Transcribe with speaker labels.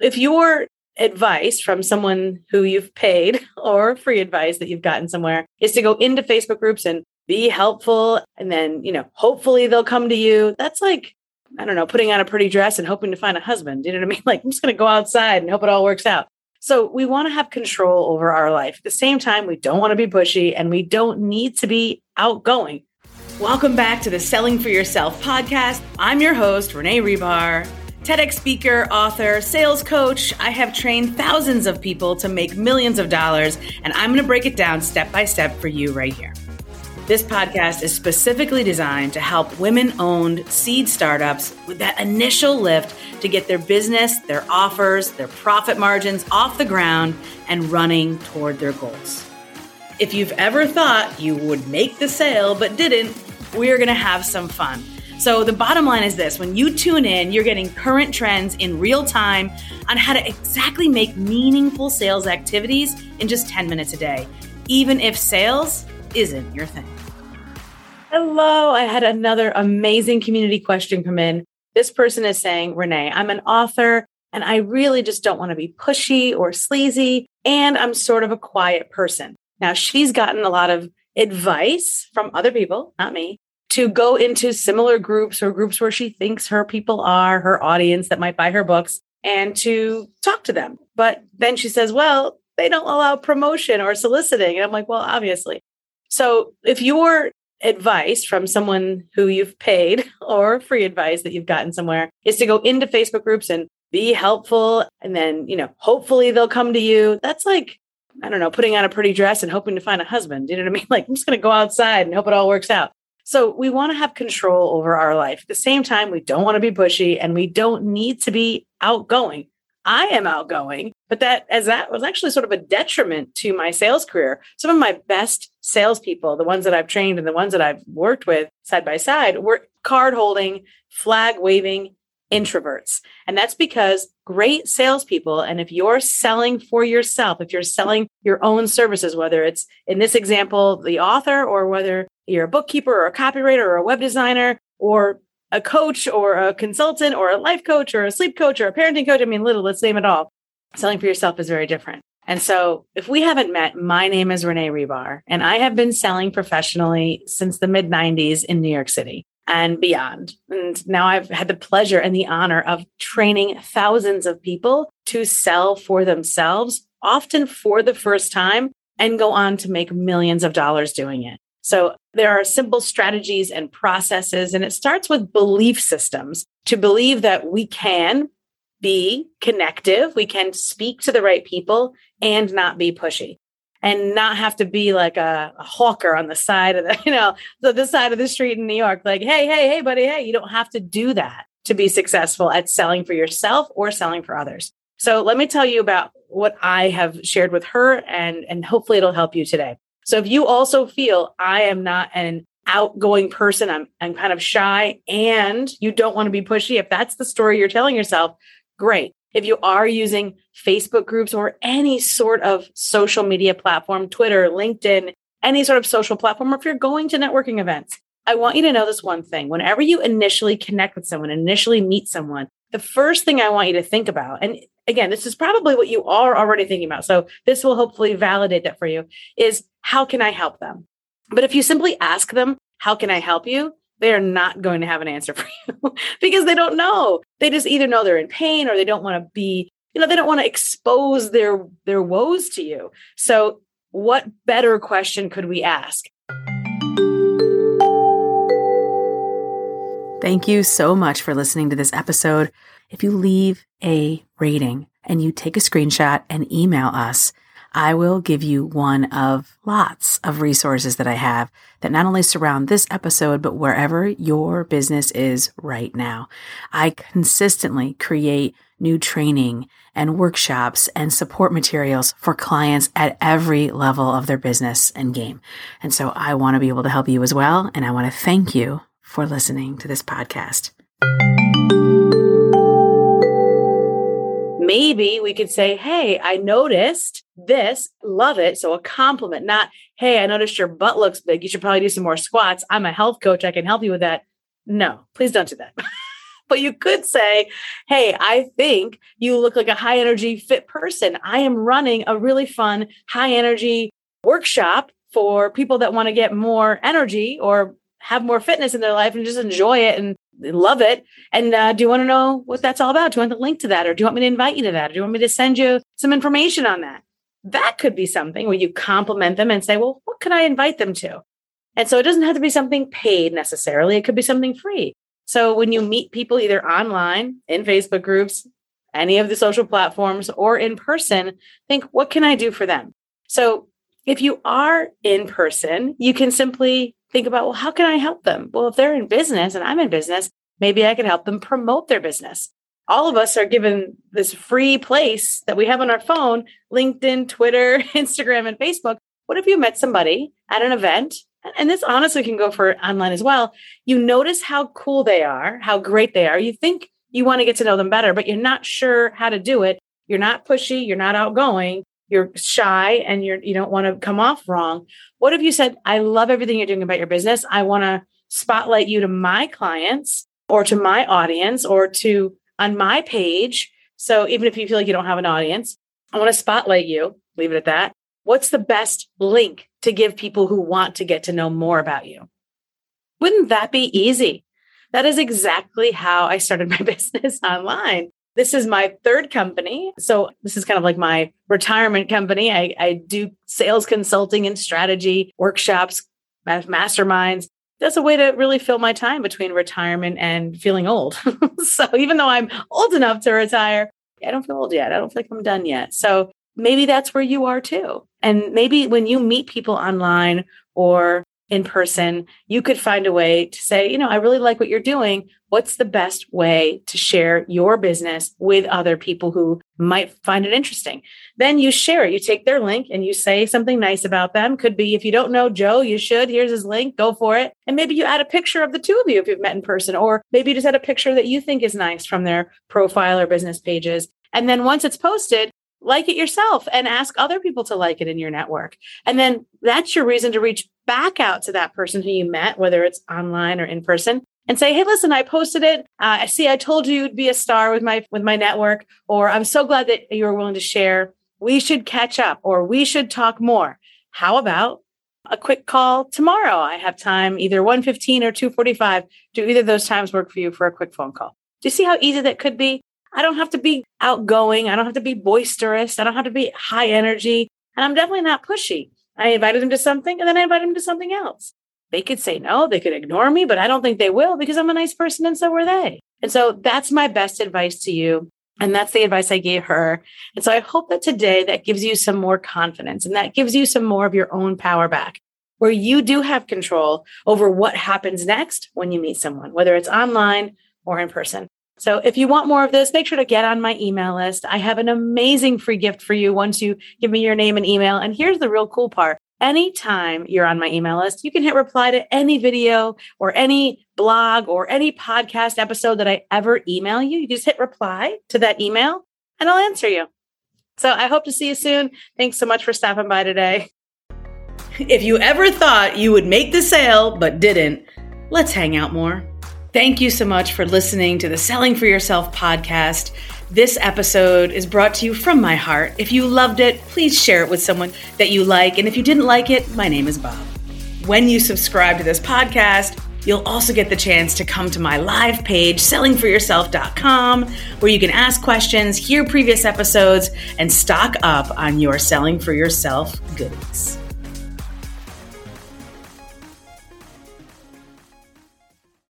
Speaker 1: if your advice from someone who you've paid or free advice that you've gotten somewhere is to go into Facebook groups and be helpful and then, you know, hopefully they'll come to you. That's like I don't know, putting on a pretty dress and hoping to find a husband. You know what I mean? Like, I'm just going to go outside and hope it all works out. So, we want to have control over our life. At the same time, we don't want to be pushy and we don't need to be outgoing. Welcome back to the Selling for Yourself podcast. I'm your host, Renee Hribar. TEDx speaker, author, sales coach. I have trained thousands of people to make millions of dollars, and I'm going to break it down step by step for you right here. This podcast is specifically designed to help women owned seed startups with that initial lift to get their business, their offers, their profit margins off the ground and running toward their goals. If you've ever thought you would make the sale but didn't, we are going to have some fun. So, the bottom line is this when you tune in, you're getting current trends in real time on how to exactly make meaningful sales activities in just 10 minutes a day, even if sales isn't your thing. Hello, I had another amazing community question come in. This person is saying, Renee, I'm an author and I really just don't want to be pushy or sleazy. And I'm sort of a quiet person. Now, she's gotten a lot of advice from other people, not me, to go into similar groups or groups where she thinks her people are, her audience that might buy her books, and to talk to them. But then she says, well, they don't allow promotion or soliciting. And I'm like, well, obviously. So if your advice from someone who you've paid or free advice that you've gotten somewhere is to go into Facebook groups and be helpful and then, you know, hopefully they'll come to you. That's like I don't know, putting on a pretty dress and hoping to find a husband. You know what I mean? Like, I'm just going to go outside and hope it all works out. So we want to have control over our life. At the same time, we don't want to be pushy and we don't need to be outgoing. I am outgoing, but that as that was actually sort of a detriment to my sales career. Some of my best salespeople, the ones that I've trained and the ones that I've worked with side by side, were card holding, flag waving introverts. And that's because great salespeople, and if you're selling for yourself, if you're selling your own services, whether it's in this example, the author, or whether you're a bookkeeper or a copywriter or a web designer or a coach or a consultant or a life coach or a sleep coach or a parenting coach. I mean, little, let's name it all. Selling for yourself is very different. And so, if we haven't met, my name is Renee Hribar, and I have been selling professionally since the mid 90s in New York City and beyond. And now I've had the pleasure and the honor of training thousands of people to sell for themselves, often for the first time, and go on to make millions of dollars doing it. So there are simple strategies and processes, and it starts with belief systems to believe that we can be connective, we can speak to the right people and not be pushy and not have to be like a, a, hawker on the side of the, you know, the, the side of the street in New York. Like, hey, hey, hey, buddy, hey, you don't have to do that to be successful at selling for yourself or selling for others. So let me tell you about what I have shared with her and, and hopefully it'll help you today. So if you also feel I am not an outgoing person, I'm I'm kind of shy and you don't want to be pushy, if that's the story you're telling yourself, great. If you are using Facebook groups or any sort of social media platform, Twitter, LinkedIn, any sort of social platform, or if you're going to networking events, I want you to know this one thing. Whenever you initially connect with someone, initially meet someone, the first thing I want you to think about, and again, this is probably what you are already thinking about. So this will hopefully validate that for you is how can I help them? But if you simply ask them, how can I help you? They are not going to have an answer for you because they don't know. They just either know they're in pain or they don't want to be, you know, they don't want to expose their their woes to you. So what better question could we ask? Thank you so much for listening to this episode. If you leave a rating and you take a screenshot and email us, I will give you one of lots of resources that I have that not only surround this episode, but wherever your business is right now. I consistently create new training and workshops and support materials for clients at every level of their business and game. And so I want to be able to help you as well. And I want to thank you for listening to this podcast. maybe we could say, Hey, I noticed this, love it. So a compliment, not, Hey, I noticed your butt looks big. You should probably do some more squats. I'm a health coach. I can help you with that. No, please don't do that. but you could say, Hey, I think you look like a high energy fit person. I am running a really fun high energy workshop for people that want to get more energy or have more fitness in their life and just enjoy it and love it. And uh, do you want to know what that's all about? Do you want the link to that? Or do you want me to invite you to that? Or do you want me to send you some information on that? That could be something where you compliment them and say, well, what can I invite them to? And so it doesn't have to be something paid necessarily. It could be something free. So when you meet people either online, in Facebook groups, any of the social platforms, or in person, think, what can I do for them? So if you are in person, you can simply think about, well, how can I help them? Well, if they're in business and I'm in business, maybe I can help them promote their business. All of us are given this free place that we have on our phone LinkedIn, Twitter, Instagram, and Facebook. What if you met somebody at an event? And this honestly can go for online as well. You notice how cool they are, how great they are. You think you want to get to know them better, but you're not sure how to do it. You're not pushy, you're not outgoing you're shy and you're you don't want to come off wrong what if you said i love everything you're doing about your business. I want to spotlight you to my clients or to my audience or to on my page. So even if you feel like you don't have an audience i want to spotlight you leave it at that. What's the best link to give people who want to get to know more about you? Wouldn't that be easy? That is exactly how i started my business online this is my third company. So this is kind of like my retirement company. I, I do sales consulting and strategy workshops, masterminds. That's a way to really fill my time between retirement and feeling old. so even though I'm old enough to retire, I don't feel old yet. I don't feel like I'm done yet. So maybe that's where you are too. And maybe when you meet people online or in person, you could find a way to say, you know, I really like what you're doing. What's the best way to share your business with other people who might find it interesting? Then you share it. You take their link and you say something nice about them. Could be if you don't know Joe, you should. Here's his link. Go for it. And maybe you add a picture of the two of you if you've met in person, or maybe you just add a picture that you think is nice from their profile or business pages. And then once it's posted, like it yourself and ask other people to like it in your network. And then that's your reason to reach back out to that person who you met, whether it's online or in person, and say, "Hey, listen, I posted it. Uh, I see. I told you you'd be a star with my with my network, or I'm so glad that you were willing to share. We should catch up, or we should talk more. How about a quick call tomorrow? I have time, either 1:15 or 2:45. Do either of those times work for you for a quick phone call? Do you see how easy that could be? I don't have to be outgoing. I don't have to be boisterous. I don't have to be high energy. And I'm definitely not pushy. I invited them to something and then I invited them to something else. They could say no, they could ignore me, but I don't think they will because I'm a nice person and so are they. And so that's my best advice to you. And that's the advice I gave her. And so I hope that today that gives you some more confidence and that gives you some more of your own power back where you do have control over what happens next when you meet someone, whether it's online or in person. So if you want more of this, make sure to get on my email list. I have an amazing free gift for you once you give me your name and email. And here's the real cool part. Anytime you're on my email list, you can hit reply to any video or any blog or any podcast episode that I ever email you. You just hit reply to that email and I'll answer you. So I hope to see you soon. Thanks so much for stopping by today. If you ever thought you would make the sale but didn't, let's hang out more. Thank you so much for listening to the Selling for Yourself podcast. This episode is brought to you from my heart. If you loved it, please share it with someone that you like. And if you didn't like it, my name is Bob. When you subscribe to this podcast, you'll also get the chance to come to my live page, sellingforyourself.com, where you can ask questions, hear previous episodes, and stock up on your Selling for Yourself goodies.